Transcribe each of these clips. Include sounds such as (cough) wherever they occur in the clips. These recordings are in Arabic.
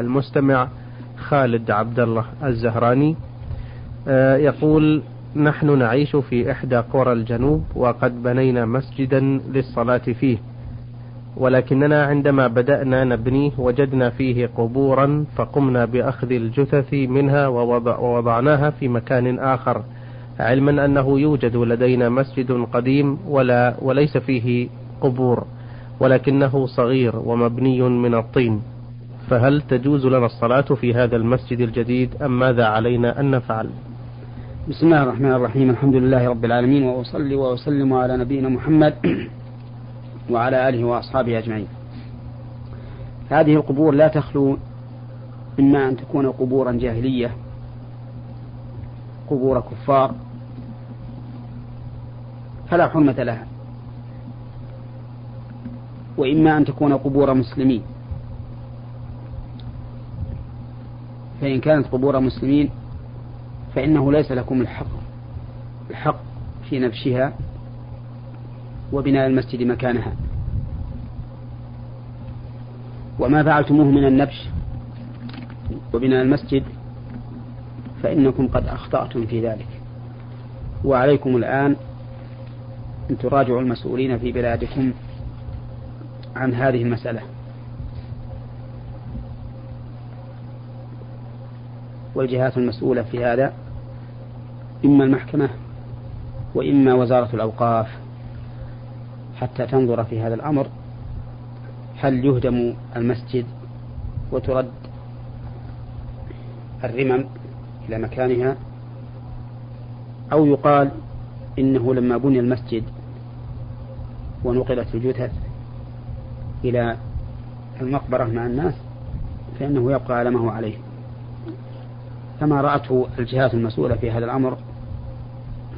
المستمع خالد عبد الله الزهراني. آه، يقول نحن نعيش في إحدى قرى الجنوب وقد بنينا مسجدا للصلاة فيه ولكننا عندما بدأنا نبنيه وجدنا فيه قبورا فقمنا بأخذ الجثث منها ووضع ووضعناها في مكان آخر علما أنه يوجد لدينا مسجد قديم ولا وليس فيه قبور ولكنه صغير ومبني من الطين. فهل تجوز لنا الصلاة في هذا المسجد الجديد أم ماذا علينا أن نفعل؟ بسم الله الرحمن الرحيم. الحمد لله رب العالمين وأصلي وأسلم على نبينا محمد (clears throat) وعلى آله وأصحابه أجمعين. هذه القبور لا تخلو إما أن تكون قبورا جاهلية قبور كفار فلا حرمة لها. وإما أن تكون قبور مسلمين. فإن كانت قبور مسلمين فإنه ليس لكم الحق الحق في نبشها وبناء المسجد مكانها. وما فعلتموه من النبش وبناء المسجد فإنكم قد أخطأتم في ذلك. وعليكم الآن أن تراجعوا المسؤولين في بلادكم عن هذه المسألة. والجهات المسؤولة في هذا إما المحكمة وإما وزارة الأوقاف حتى تنظر في هذا الأمر هل يهدم المسجد وترد الرمم إلى مكانها أو يقال إنه لما بني المسجد ونقلت الجثث إلى المقبرة مع الناس فإنه يبقى على ما هو عليه. كما رأته الجهات المسؤولة في هذا الأمر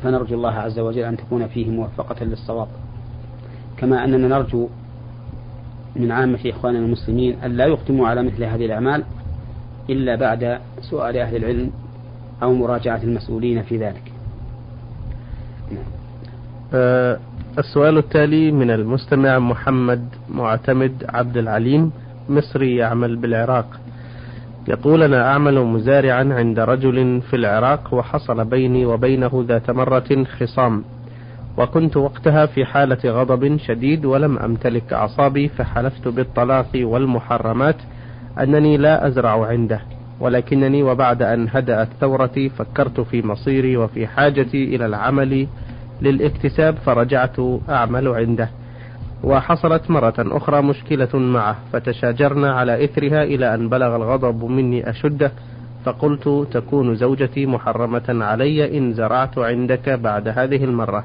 فنرجو الله عز وجل أن تكون فيه موفقة للصواب. كما أننا نرجو من عامة إخواننا المسلمين أن لا يقدموا على مثل هذه الأعمال إلا بعد سؤال أهل العلم أو مراجعة المسؤولين في ذلك. أه السؤال التالي من المستمع محمد معتمد عبد العليم مصري يعمل بالعراق. يقول أنا أعمل مزارعا عند رجل في العراق وحصل بيني وبينه ذات مرة خصام. وكنت وقتها في حالة غضب شديد ولم أمتلك أعصابي فحلفت بالطلاق والمحرمات أنني لا أزرع عنده. ولكنني وبعد أن هدأت ثورتي فكرت في مصيري وفي حاجتي إلى العمل. للاكتساب فرجعت أعمل عنده. وحصلت مرة أخرى مشكلة معه فتشاجرنا على إثرها إلى أن بلغ الغضب مني أشده فقلت تكون زوجتي محرمة علي إن زرعت عندك بعد هذه المرة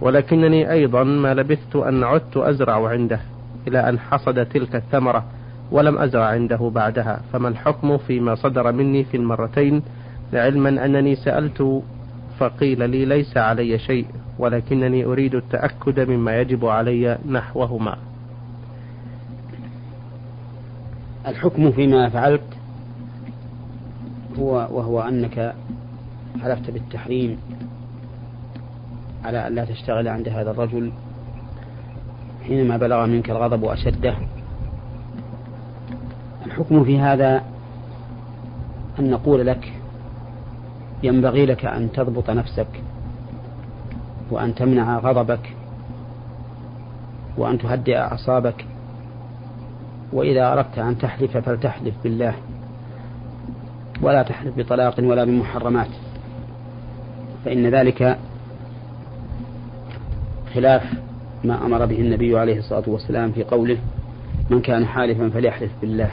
ولكنني أيضا ما لبثت أن عدت أزرع عنده إلى أن حصد تلك الثمرة ولم أزرع عنده بعدها فما الحكم فيما صدر مني في المرتين؟ علما أنني سألت فقيل لي ليس علي شيء. ولكنني أريد التأكد مما يجب علي نحوهما. الحكم فيما فعلت هو وهو أنك حلفت بالتحريم على أن لا تشتغل عند هذا الرجل حينما بلغ منك الغضب أشده. الحكم في هذا أن نقول لك ينبغي لك أن تضبط نفسك. وأن تمنع غضبك وأن تهدئ أعصابك. وإذا أردت أن تحلف فلتحلف بالله ولا تحلف بطلاق ولا بمحرمات. فإن ذلك خلاف ما أمر به النبي عليه الصلاة والسلام في قوله من كان حالفا فليحلف بالله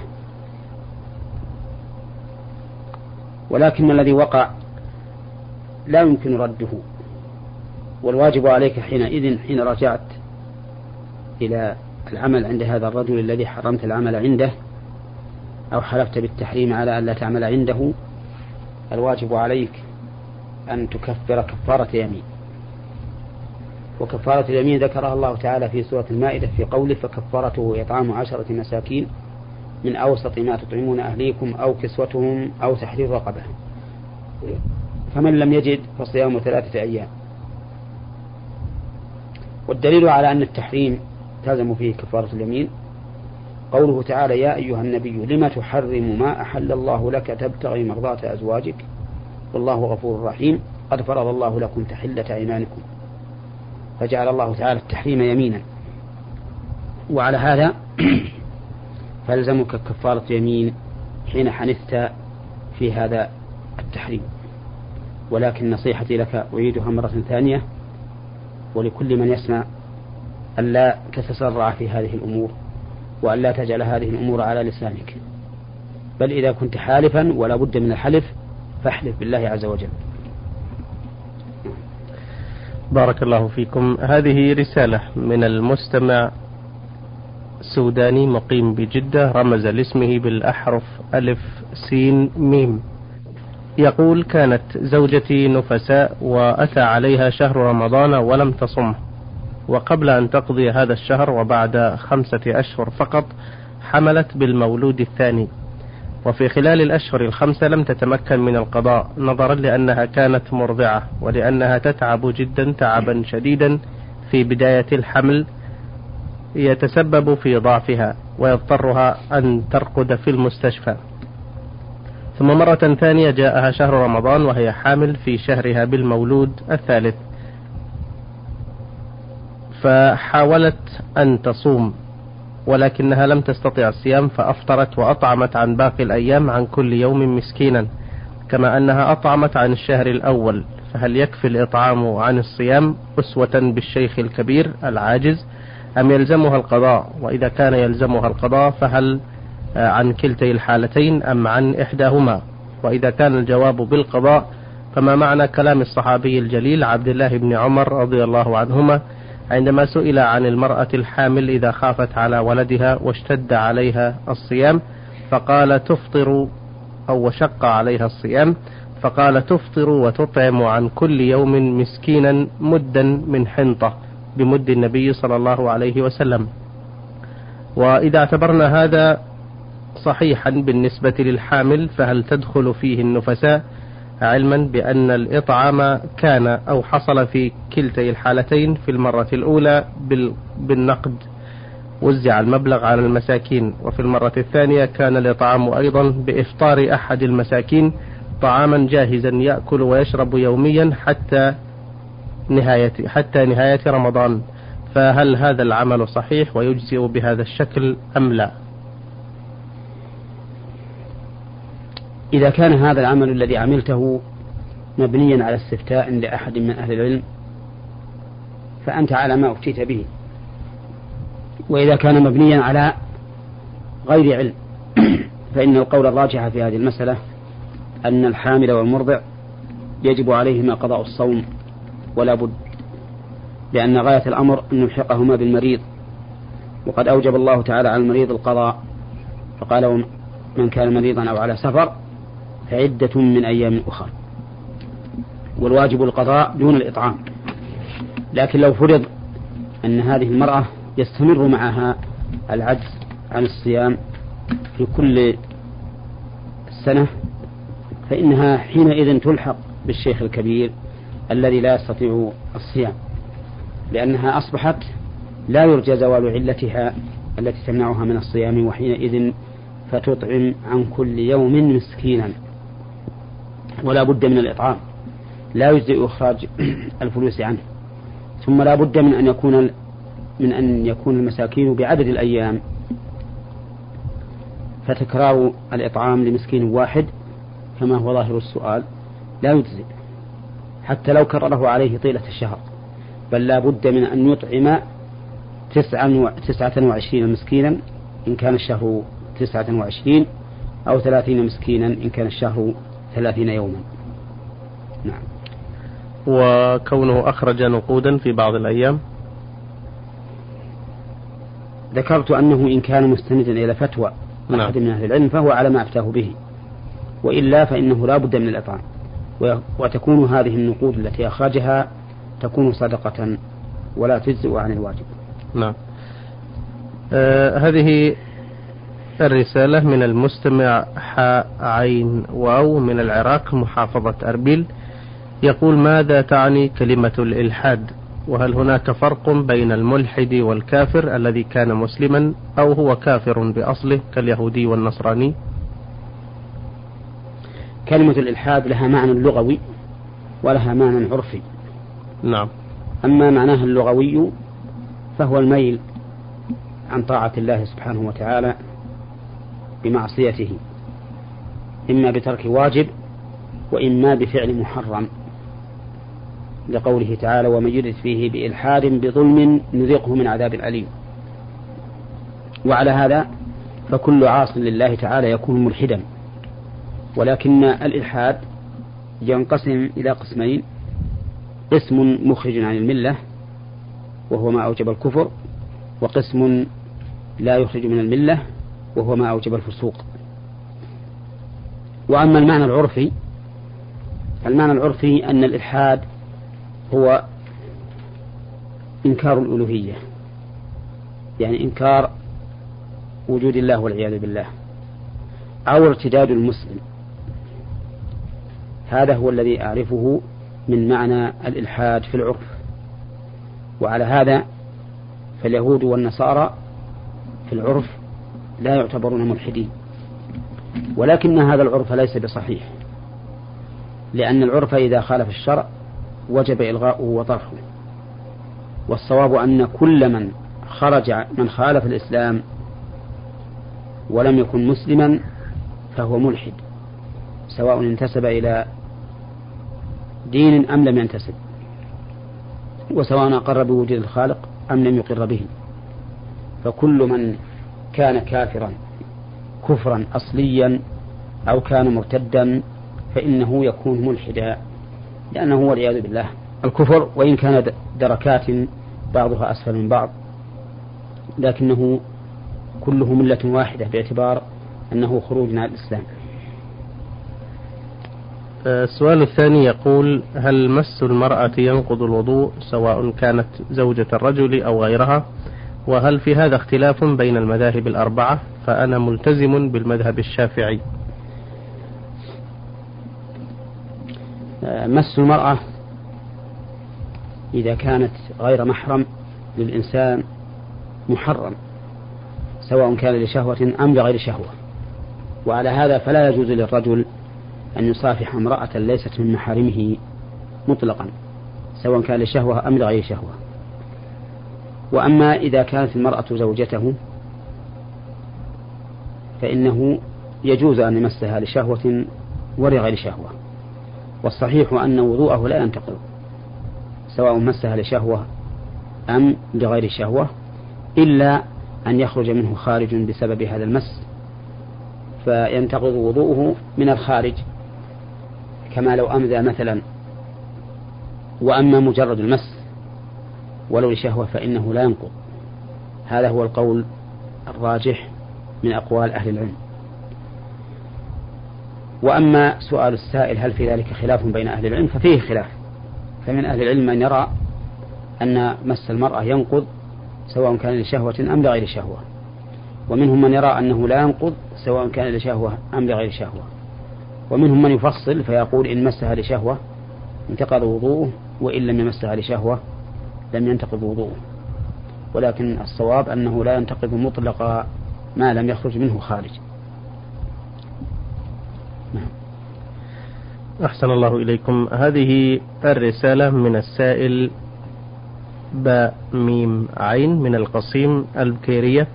ولكن الذي وقع لا يمكن رده. والواجب عليك حينئذ حين رجعت إلى العمل عند هذا الرجل الذي حرمت العمل عنده أو حلفت بالتحريم على أن لا تعمل عنده الواجب عليك أن تكفر كفارة يمين وكفارة اليمين ذكرها الله تعالى في سورة المائدة في قوله فكفارته إطعام عشرة مساكين من أوسط ما تطعمون أهليكم أو كسوتهم أو تحرير رقبة فمن لم يجد فصيام ثلاثة أيام. والدليل على أن التحريم تلزم فيه كفارة اليمين قوله تعالى يا أيها النبي لم تحرم ما أحل الله لك تبتغي مرضاة أزواجك؟ والله غفور رحيم قد فرض الله لكم تحلة أيمانكم. فجعل الله تعالى التحريم يمينا. وعلى هذا (clears throat) فألزمك كفارة يمين حين حنثت في هذا التحريم. ولكن نصيحتي لك أعيدها مرة ثانية ولكل من يسمع ألا تتسرع في هذه الأمور وألا تجعل هذه الأمور على لسانك. بل إذا كنت حالفا ولا بد من الحلف فاحلف بالله عز وجل. بارك الله فيكم. هذه رسالة من المستمع سوداني مقيم بجدة رمز لاسمه بالأحرف ألف سين ميم. يقول كانت زوجتي نفساء وأتى عليها شهر رمضان ولم تصمه وقبل أن تقضي هذا الشهر وبعد خمسة أشهر فقط حملت بالمولود الثاني. وفي خلال الأشهر الخمسة لم تتمكن من القضاء نظرا لأنها كانت مرضعة ولأنها تتعب جدا تعبا شديدا في بداية الحمل يتسبب في ضعفها ويضطرها أن ترقد في المستشفى. ثم مرة ثانية جاءها شهر رمضان وهي حامل في شهرها بالمولود الثالث. فحاولت أن تصوم ولكنها لم تستطع الصيام فأفطرت وأطعمت عن باقي الأيام عن كل يوم مسكينا كما أنها أطعمت عن الشهر الأول. فهل يكفي الإطعام عن الصيام أسوة بالشيخ الكبير العاجز أم يلزمها القضاء؟ وإذا كان يلزمها القضاء فهل عن كلتي الحالتين أم عن إحداهما. وإذا كان الجواب بالقضاء فما معنى كلام الصحابي الجليل عبد الله بن عمر رضي الله عنهما عندما سئل عن المرأة الحامل إذا خافت على ولدها واشتد عليها الصيام فقال تفطر أو وشق عليها الصيام فقال تفطر وتطعم عن كل يوم مسكينا مدا من حنطة بمد النبي صلى الله عليه وسلم. وإذا اعتبرنا هذا صحيحا بالنسبة للحامل فهل تدخل فيه النفساء؟ علما بأن الإطعام كان أو حصل في كلتي الحالتين في المرة الأولى بالنقد. وزع المبلغ على المساكين. وفي المرة الثانية كان الإطعام أيضا بإفطار أحد المساكين. طعاما جاهزا يأكل ويشرب يوميا حتى نهاية حتى نهاية رمضان. فهل هذا العمل صحيح ويجزئ بهذا الشكل أم لا؟ إذا كان هذا العمل الذي عملته مبنيا على استفتاء لأحد من أهل العلم فأنت على ما أفتيت به. وإذا كان مبنيا على غير علم فإن القول الراجح في هذه المسألة أن الحامل والمرضع يجب عليهما قضاء الصوم ولا بد لأن غاية الأمر أن نلحقهما بالمريض. وقد أوجب الله تعالى على المريض القضاء فقال من كان مريضا أو على سفر فعدة من أيام أخرى والواجب القضاء دون الإطعام. لكن لو فرض أن هذه المرأة يستمر معها العجز عن الصيام في كل سنة فإنها حينئذ تلحق بالشيخ الكبير الذي لا يستطيع الصيام لأنها أصبحت لا يرجى زوال علتها التي تمنعها من الصيام وحينئذ فتطعم عن كل يوم مسكينا. ولا بد من الإطعام. لا يجزئ إخراج (clears throat) الفلوس عنه. ثم لا بد من أن يكون من أن يكون المساكين بعدد الأيام. فتكرار الإطعام لمسكين واحد كما هو ظاهر السؤال لا يجزئ. حتى لو كرره عليه طيلة الشهر. بل لا بد من أن يطعم تسعة وعشرين مسكينا إن كان الشهر تسعة وعشرين أو ثلاثين مسكينا إن كان الشهر ثلاثين يوما. نعم. وكونه أخرج نقودا في بعض الأيام؟ ذكرت أنه إن كان مستندا إلى فتوى نعم. أحد من أهل العلم فهو على ما أفتاه به. وإلا فإنه لا بد من الإطعام. وتكون هذه النقود التي أخرجها تكون صدقة ولا تجزئ عن الواجب. نعم. آه هذه الرسالة من المستمع حاء عين واو من العراق محافظة أربيل. يقول ماذا تعني كلمة الإلحاد؟ وهل هناك فرق بين الملحد والكافر الذي كان مسلما أو هو كافر بأصله كاليهودي والنصراني؟ كلمة الإلحاد لها معنى لغوي ولها معنى عرفي. نعم. أما معناها اللغوي فهو الميل عن طاعة الله سبحانه وتعالى بمعصيته إما بترك واجب وإما بفعل محرم لقوله تعالى ومن يرد فيه بإلحاد بظلم نذقه من عذاب أليم. وعلى هذا فكل عاص لله تعالى يكون ملحدا ولكن الإلحاد ينقسم إلى قسمين قسم مخرج عن الملة وهو ما أوجب الكفر وقسم لا يخرج من الملة وهو ما أوجب الفسوق. وأما المعنى العرفي المعنى العرفي أن الإلحاد هو إنكار الألوهية يعني إنكار وجود الله والعياذ بالله أو ارتداد المسلم. هذا هو الذي أعرفه من معنى الإلحاد في العرف. وعلى هذا فاليهود والنصارى في العرف لا يعتبرون ملحدين. ولكن هذا العرف ليس بصحيح. لأن العرف إذا خالف الشرع وجب إلغاؤه وطرحه. والصواب أن كل من خرج من خالف الإسلام ولم يكن مسلما فهو ملحد سواء انتسب إلى دين أم لم ينتسب وسواء أقر بوجود الخالق أم لم يقر به. فكل من كان كافرا كفرا أصليا أو كان مرتدا فإنه يكون ملحدا لأنه والعياذ بالله. الكفر وإن كان دركات بعضها أسفل من بعض. لكنه كله ملة واحدة باعتبار أنه خروج عن الإسلام. السؤال الثاني يقول هل مس المرأة ينقض الوضوء سواء كانت زوجة الرجل أو غيرها؟ وهل في هذا اختلاف بين المذاهب الأربعة؟ فأنا ملتزم بالمذهب الشافعي. مس المرأة إذا كانت غير محرم للإنسان محرم سواء كان لشهوة أم لغير شهوة. وعلى هذا فلا يجوز للرجل أن يصافح امرأة ليست من محارمه مطلقا سواء كان لشهوة أم لغير شهوة. وأما إذا كانت المرأة زوجته فإنه يجوز أن يمسها لشهوة ولغير شهوة والصحيح أن وضوءه لا ينتقض سواء مسها لشهوة أم لغير شهوة إلا أن يخرج منه خارج بسبب هذا المس فينتقض وضوءه من الخارج. كما لو أمذى مثلا وأما مجرد المس ولو لشهوة فإنه لا ينقض. هذا هو القول الراجح من أقوال أهل العلم. وأما سؤال السائل هل في ذلك خلاف بين أهل العلم؟ ففيه خلاف. فمن أهل العلم من يرى أن مس المرأة ينقض سواء كان لشهوة أم لغير شهوة. ومنهم من يرى أنه لا ينقض سواء كان لشهوة أم لغير شهوة. ومنهم من يفصل فيقول إن مسها لشهوة انتقض وضوءه وإن لم يمسها لشهوة لم ينتقض وضوءه ولكن الصواب أنه لا ينتقض مطلقا ما لم يخرج منه خارج. نعم. أحسن الله إليكم. هذه الرسالة من السائل باء ميم عين من القصيم البكيرية.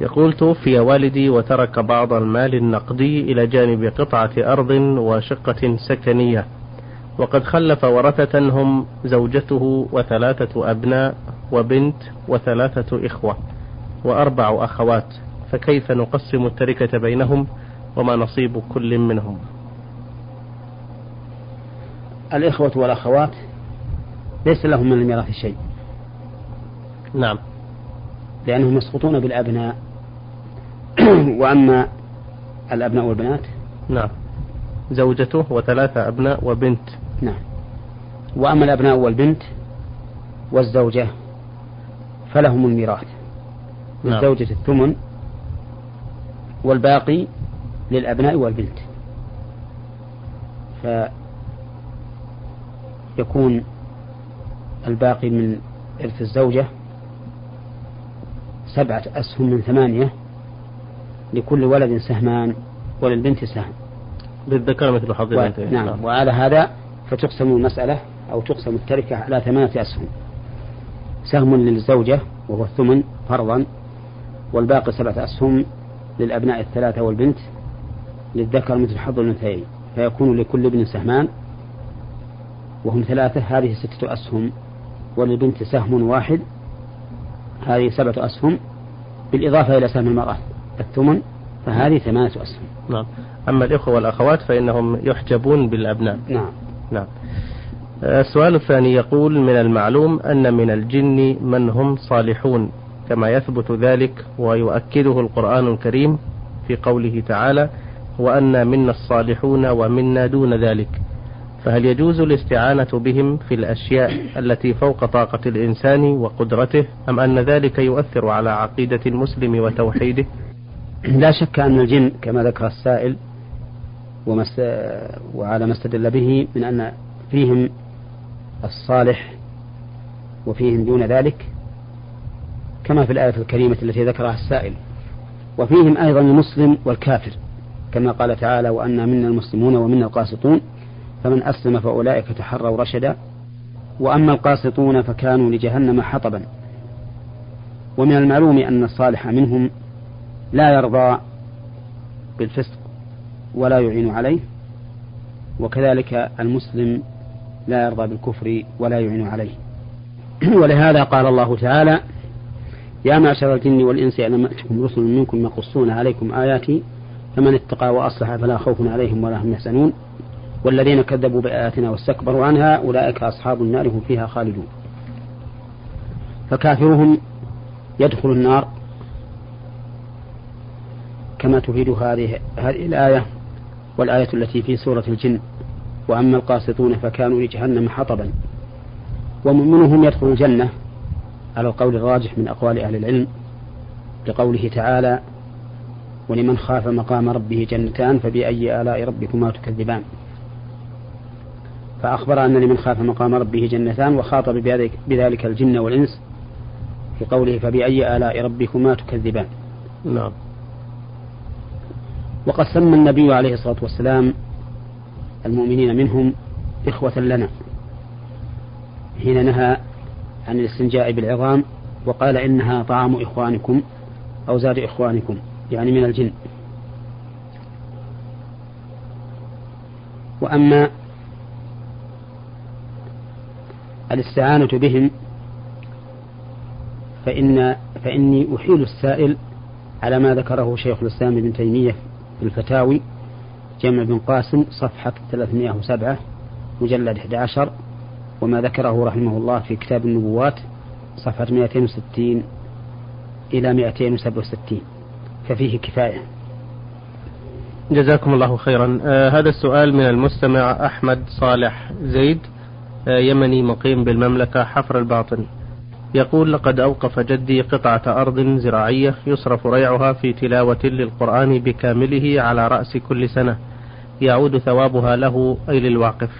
يقول توفي والدي وترك بعض المال النقدي إلى جانب قطعة أرض وشقة سكنية. وقد خلف ورثة هم زوجته وثلاثة أبناء وبنت وثلاثة إخوة وأربع أخوات فكيف نقسم التركة بينهم وما نصيب كل منهم؟ الإخوة والأخوات ليس لهم من الميراث شيء. نعم. لأنهم يسقطون بالأبناء. (clears throat) وأما الأبناء والبنات؟ نعم. زوجته وثلاثة أبناء وبنت نعم. وأما الأبناء والبنت والزوجة فلهم الميراث للزوجة نعم. الثمن والباقي للأبناء والبنت. فيكون الباقي من إرث الزوجة سبعة أسهم من ثمانية لكل ولد سهمان وللبنت سهم. للذكر مثل حظ و... نعم. وعلى هذا فتقسم المسألة أو تقسم التركة على ثمانية أسهم. سهم للزوجة وهو الثمن فرضا والباقي سبعة أسهم للأبناء الثلاثة والبنت للذكر مثل حظ الأنثيين. فيكون لكل ابن سهمان وهم ثلاثة هذه ستة أسهم وللبنت سهم واحد هذه سبعة أسهم. بالإضافة إلى سهم المرأة الثمن فهذه ثمانية أسهم. نعم. أما الإخوة والأخوات فإنهم يحجبون بالأبناء. نعم. نعم. السؤال الثاني يقول من المعلوم أن من الجن من هم صالحون كما يثبت ذلك ويؤكده القرآن الكريم في قوله تعالى وأنا منا الصالحون ومنا دون ذلك فهل يجوز الاستعانة بهم في الأشياء التي فوق طاقة الإنسان وقدرته أم أن ذلك يؤثر على عقيدة المسلم وتوحيده؟ لا شك أن الجن كما ذكر السائل وعلى ما استدل به من أن فيهم الصالح وفيهم دون ذلك كما في الآية الكريمة التي ذكرها السائل. وفيهم أيضا المسلم والكافر كما قال تعالى وأنا منا المسلمون ومنا القاسطون فمن أسلم فأولئك تحروا رشدا وأما القاسطون فكانوا لجهنم حطبا. ومن المعلوم أن الصالح منهم لا يرضى بالفسق ولا يعين عليه وكذلك المسلم لا يرضى بالكفر ولا يعين عليه. (clears throat) ولهذا قال الله تعالى يا معشر الجن والإنس ألم يأتكم رسل منكم يقصون عليكم آياتي فمن اتقى وأصلح فلا خوف عليهم ولا هم يحزنون. والذين كذبوا بآياتنا واستكبروا عنها أولئك أصحاب النار هم فيها خالدون. فكافرهم يدخل النار كما تفيد هذه هذه الآية. والآية التي في سورة الجن وأما القاسطون فكانوا لجهنم حطبا. ومؤمنهم يدخل الجنة على القول الراجح من أقوال أهل العلم لقوله تعالى ولمن خاف مقام ربه جنتان فبأي آلاء ربكما تكذبان. فأخبر أن لمن خاف مقام ربه جنتان وخاطب بذلك الجن والإنس في قوله فبأي آلاء ربكما تكذبان. نعم. وقد سمى النبي عليه الصلاة والسلام المؤمنين منهم إخوة لنا. حين نهى عن الاستنجاء بالعظام وقال إنها طعام إخوانكم أو زاد إخوانكم يعني من الجن. وأما الاستعانة بهم فإن فإني أحيل السائل على ما ذكره شيخ الإسلام ابن تيمية الفتاوي جمع بن قاسم صفحة 307 مجلد 11 وما ذكره رحمه الله في كتاب النبوات صفحة 260 إلى 267 ففيه كفاية. جزاكم الله خيرا. آه هذا السؤال من المستمع أحمد صالح زيد. آه يمني مقيم بالمملكة حفر الباطن. يقول لقد أوقف جدي قطعة أرض زراعية يصرف ريعها في تلاوة للقرآن بكامله على رأس كل سنة يعود ثوابها له أي للواقف.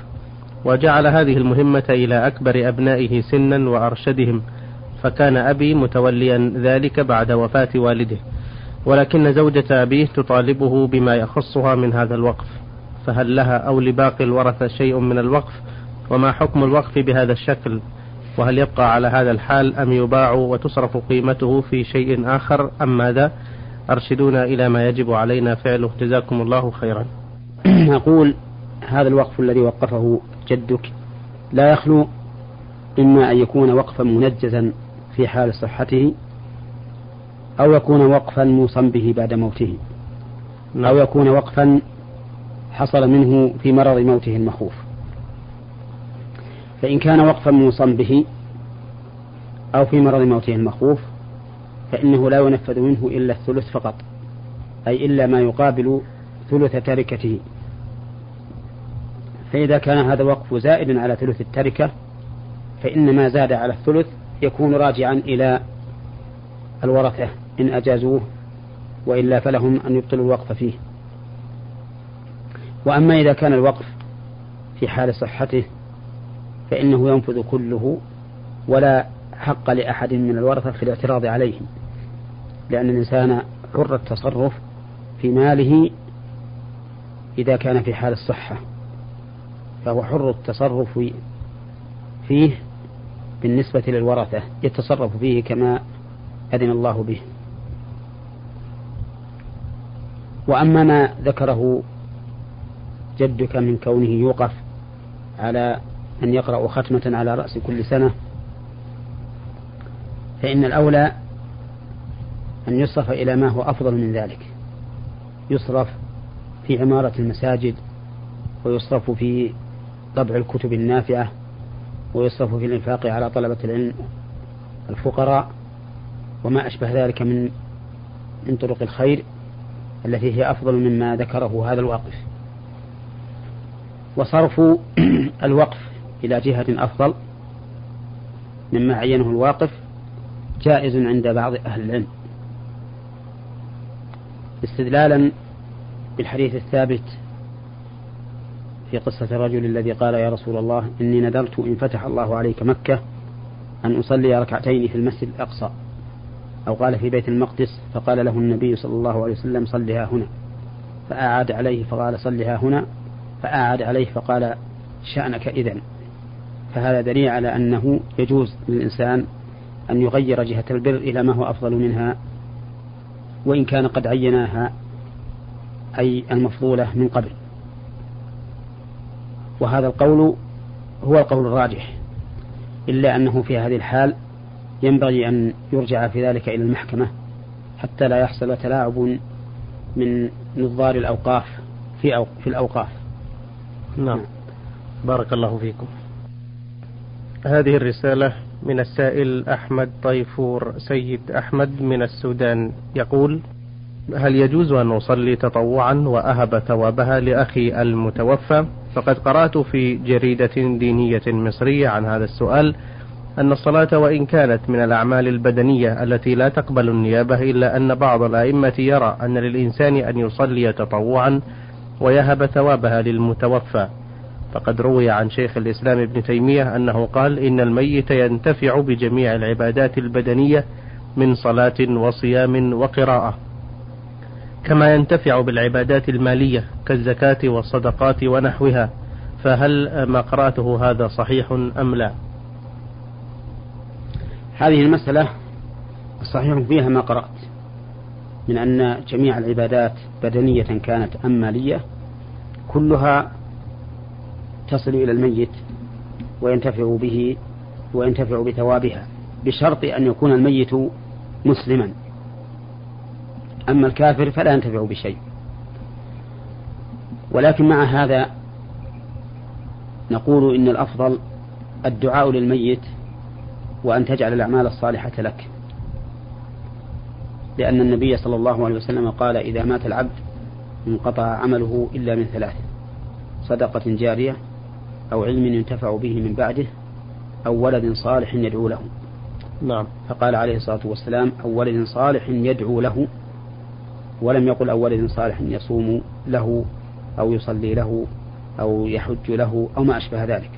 وجعل هذه المهمة إلى أكبر أبنائه سنا وأرشدهم فكان أبي متوليا ذلك بعد وفاة والده. ولكن زوجة أبيه تطالبه بما يخصها من هذا الوقف فهل لها أو لباقي الورثة شيء من الوقف؟ وما حكم الوقف بهذا الشكل؟ وهل يبقى على هذا الحال أم يباع وتصرف قيمته في شيء آخر أم ماذا؟ أرشدونا إلى ما يجب علينا فعله جزاكم الله خيرا. (clears throat) أقول هذا الوقف الذي وقفه جدك لا يخلو إما أن يكون وقفا منجزا في حال صحته أو يكون وقفا موصى به بعد موته نعم. أو يكون وقفا حصل منه في مرض موته المخوف. فإن كان وقفا موصى به أو في مرض موته المخوف فإنه لا ينفذ منه إلا الثلث فقط أي إلا ما يقابل ثلث تركته. فإذا كان هذا الوقف زائدا على ثلث التركة فإن ما زاد على الثلث يكون راجعا إلى الورثة إن أجازوه وإلا فلهم أن يبطلوا الوقف فيه. وأما إذا كان الوقف في حال صحته فإنه ينفذ كله ولا حق لأحد من الورثة في الاعتراض عليهم لأن الإنسان حر التصرف في ماله إذا كان في حال الصحة فهو حر التصرف فيه بالنسبة للورثة يتصرف فيه كما أذن الله به. وأما ما ذكره جدك من كونه يوقف على أن يقرأ ختمة على رأس كل سنة فإن الأولى أن يصرف إلى ما هو أفضل من ذلك. يصرف في عمارة المساجد ويصرف في طبع الكتب النافعة ويصرف في الإنفاق على طلبة العلم الفقراء وما أشبه ذلك من من طرق الخير التي هي أفضل مما ذكره هذا الواقف. وصرف (clears throat) الوقف إلى جهة أفضل مما عينه الواقف جائز عند بعض أهل العلم. استدلالا بالحديث الثابت في قصة الرجل الذي قال يا رسول الله إني نذرت إن فتح الله عليك مكة أن أصلي ركعتين في المسجد الأقصى. أو قال في بيت المقدس فقال له النبي صلى الله عليه وسلم صلها هنا. فأعاد عليه فقال صلها هنا. فأعاد عليه فقال شأنك إذن. فهذا دليل على أنه يجوز للإنسان أن يغير جهة البر إلى ما هو أفضل منها وإن كان قد عيناها أي المفضولة من قبل. وهذا القول هو القول الراجح إلا أنه في هذه الحال ينبغي أن يرجع في ذلك إلى المحكمة حتى لا يحصل تلاعب من نظار الأوقاف في, أو في الأوقاف. نعم. بارك الله فيكم. هذه الرسالة من السائل أحمد طيفور سيد أحمد من السودان يقول هل يجوز أن أصلي تطوعا وأهب ثوابها لأخي المتوفى؟ فقد قرأت في جريدة دينية مصرية عن هذا السؤال أن الصلاة وإن كانت من الأعمال البدنية التي لا تقبل النيابة إلا أن بعض الأئمة يرى أن للإنسان أن يصلي تطوعا ويهب ثوابها للمتوفى. فقد روي عن شيخ الإسلام ابن تيمية أنه قال إن الميت ينتفع بجميع العبادات البدنية من صلاة وصيام وقراءة. كما ينتفع بالعبادات المالية كالزكاة والصدقات ونحوها فهل ما قرأته هذا صحيح أم لا؟ هذه المسألة الصحيح فيها ما قرأت من أن جميع العبادات بدنية كانت أم مالية كلها تصل إلى الميت وينتفع به وينتفع بثوابها بشرط أن يكون الميت مسلما. أما الكافر فلا ينتفع بشيء. ولكن مع هذا نقول إن الأفضل الدعاء للميت وأن تجعل الأعمال الصالحة لك. لأن النبي صلى الله عليه وسلم قال إذا مات العبد انقطع عمله إلا من ثلاث صدقة جارية أو علم ينتفع به من بعده أو ولد صالح يدعو له. نعم. فقال عليه الصلاة والسلام أو ولد صالح يدعو له. ولم يقل أو ولد صالح يصوم له أو يصلي له أو يحج له أو ما أشبه ذلك.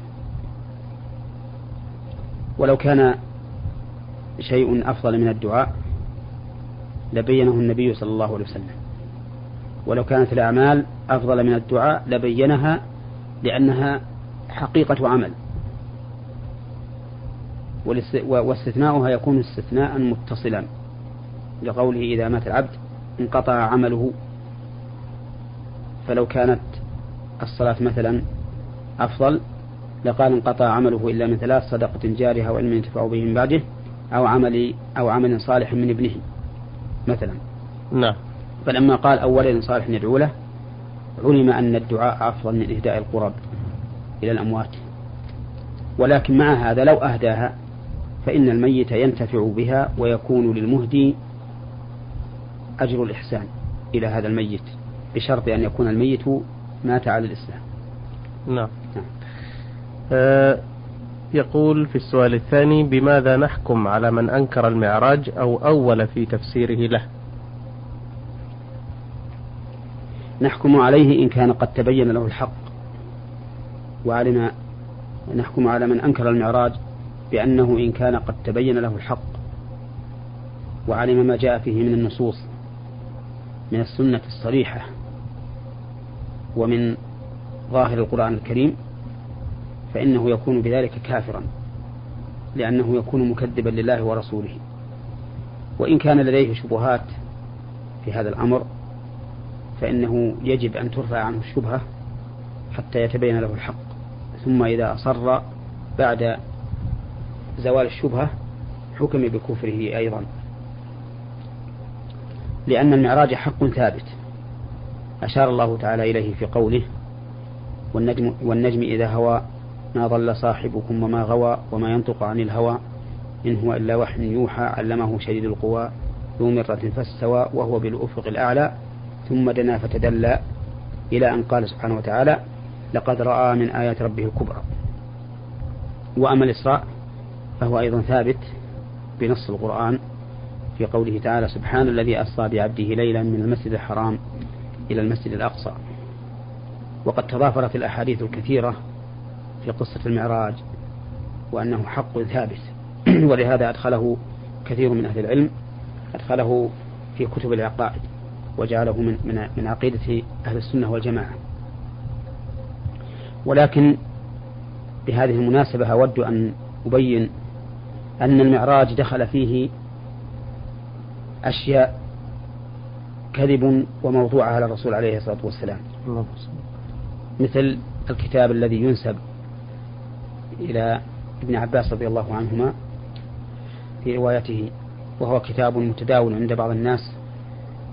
ولو كان شيء أفضل من الدعاء لبينه النبي صلى الله عليه وسلم. ولو كانت الأعمال أفضل من الدعاء لبينها لأنها حقيقة عمل. واستثناؤها يكون استثناء متصلا لقوله إذا مات العبد انقطع عمله. فلو كانت الصلاة مثلا أفضل لقال انقطع عمله إلا من ثلاث صدقة جارها وعلم ينتفع به من بعده أو عمل أو عمل صالح من ابنه مثلا. نعم. فلما قال أو ولد صالح يدعو له علم أن الدعاء أفضل من إهداء القرب. إلى الأموات. ولكن مع هذا لو أهداها فإن الميت ينتفع بها ويكون للمهدي أجر الإحسان إلى هذا الميت بشرط أن يكون الميت مات على الإسلام. نعم, نعم. آه يقول في السؤال الثاني بماذا نحكم على من أنكر المعراج أو أول في تفسيره له؟ نحكم عليه إن كان قد تبين له الحق. وعلم نحكم على من أنكر المعراج بأنه إن كان قد تبين له الحق وعلم ما جاء فيه من النصوص من السنة الصريحة ومن ظاهر القرآن الكريم فإنه يكون بذلك كافرا لأنه يكون مكذبا لله ورسوله. وإن كان لديه شبهات في هذا الأمر فإنه يجب أن ترفع عنه الشبهة حتى يتبين له الحق. ثم إذا أصر بعد زوال الشبهة حكم بكفره أيضا. لأن المعراج حق ثابت. أشار الله تعالى إليه في قوله والنجم, والنجم إذا هوى ما ضل صاحبكم وما غوى وما ينطق عن الهوى إن هو إلا وحي يوحى علمه شديد القوى ذو مرة فاستوى وهو بالأفق الأعلى ثم دنا فتدلى إلى أن قال سبحانه وتعالى لقد رأى من آيات ربه الكبرى. وأما الإسراء فهو أيضا ثابت بنص القرآن في قوله تعالى سبحان الذي أسرى بعبده ليلا من المسجد الحرام إلى المسجد الأقصى. وقد تضافرت الأحاديث الكثيرة في قصة المعراج وأنه حق ثابت. (clears throat) ولهذا أدخله كثير من أهل العلم أدخله في كتب العقائد وجعله من من عقيدة أهل السنة والجماعة. ولكن بهذه المناسبة أود أن أبين أن المعراج دخل فيه أشياء كذب وموضوع على الرسول عليه الصلاة والسلام. مثل الكتاب الذي ينسب إلى ابن عباس رضي الله عنهما في روايته وهو كتاب متداول عند بعض الناس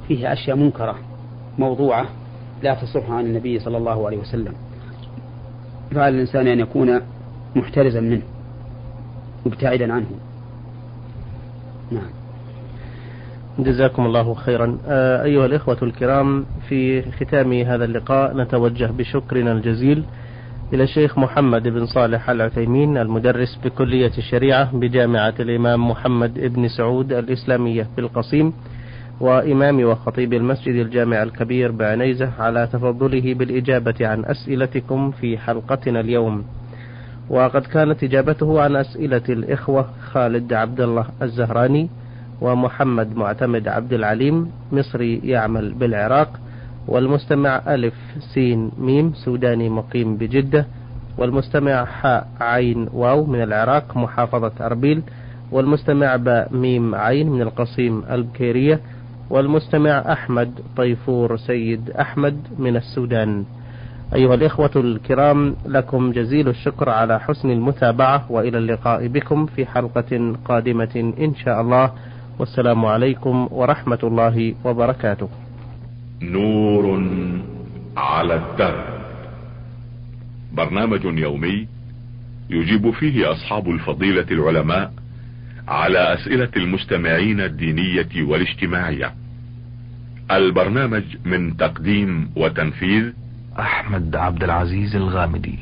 فيه أشياء منكرة موضوعة لا تصح عن النبي صلى الله عليه وسلم. فعلى الإنسان أن يكون محترزا منه مبتعدا عنه. نعم. جزاكم الله خيرا. آه، أيها الإخوة الكرام في ختام هذا اللقاء نتوجه بشكرنا الجزيل إلى الشيخ محمد بن صالح العثيمين المدرس بكلية الشريعة بجامعة الإمام محمد بن سعود الإسلامية بالقصيم وإمام وخطيب المسجد الجامع الكبير بعنيزة على تفضله بالإجابة عن أسئلتكم في حلقتنا اليوم. وقد كانت إجابته عن أسئلة الإخوة خالد عبد الله الزهراني ومحمد معتمد عبد العليم مصري يعمل بالعراق والمستمع ألف سين ميم سوداني مقيم بجدة والمستمع حاء عين واو من العراق محافظة أربيل والمستمع باء ميم عين من القصيم البكيرية والمستمع أحمد طيفور سيد أحمد من السودان. أيها الإخوة الكرام لكم جزيل الشكر على حسن المتابعة وإلى اللقاء بكم في حلقة قادمة إن شاء الله. والسلام عليكم ورحمة الله وبركاته. نور على الدرب. برنامج يومي يجيب فيه أصحاب الفضيلة العلماء على أسئلة المستمعين الدينية والاجتماعية. البرنامج من تقديم وتنفيذ أحمد عبد العزيز الغامدي.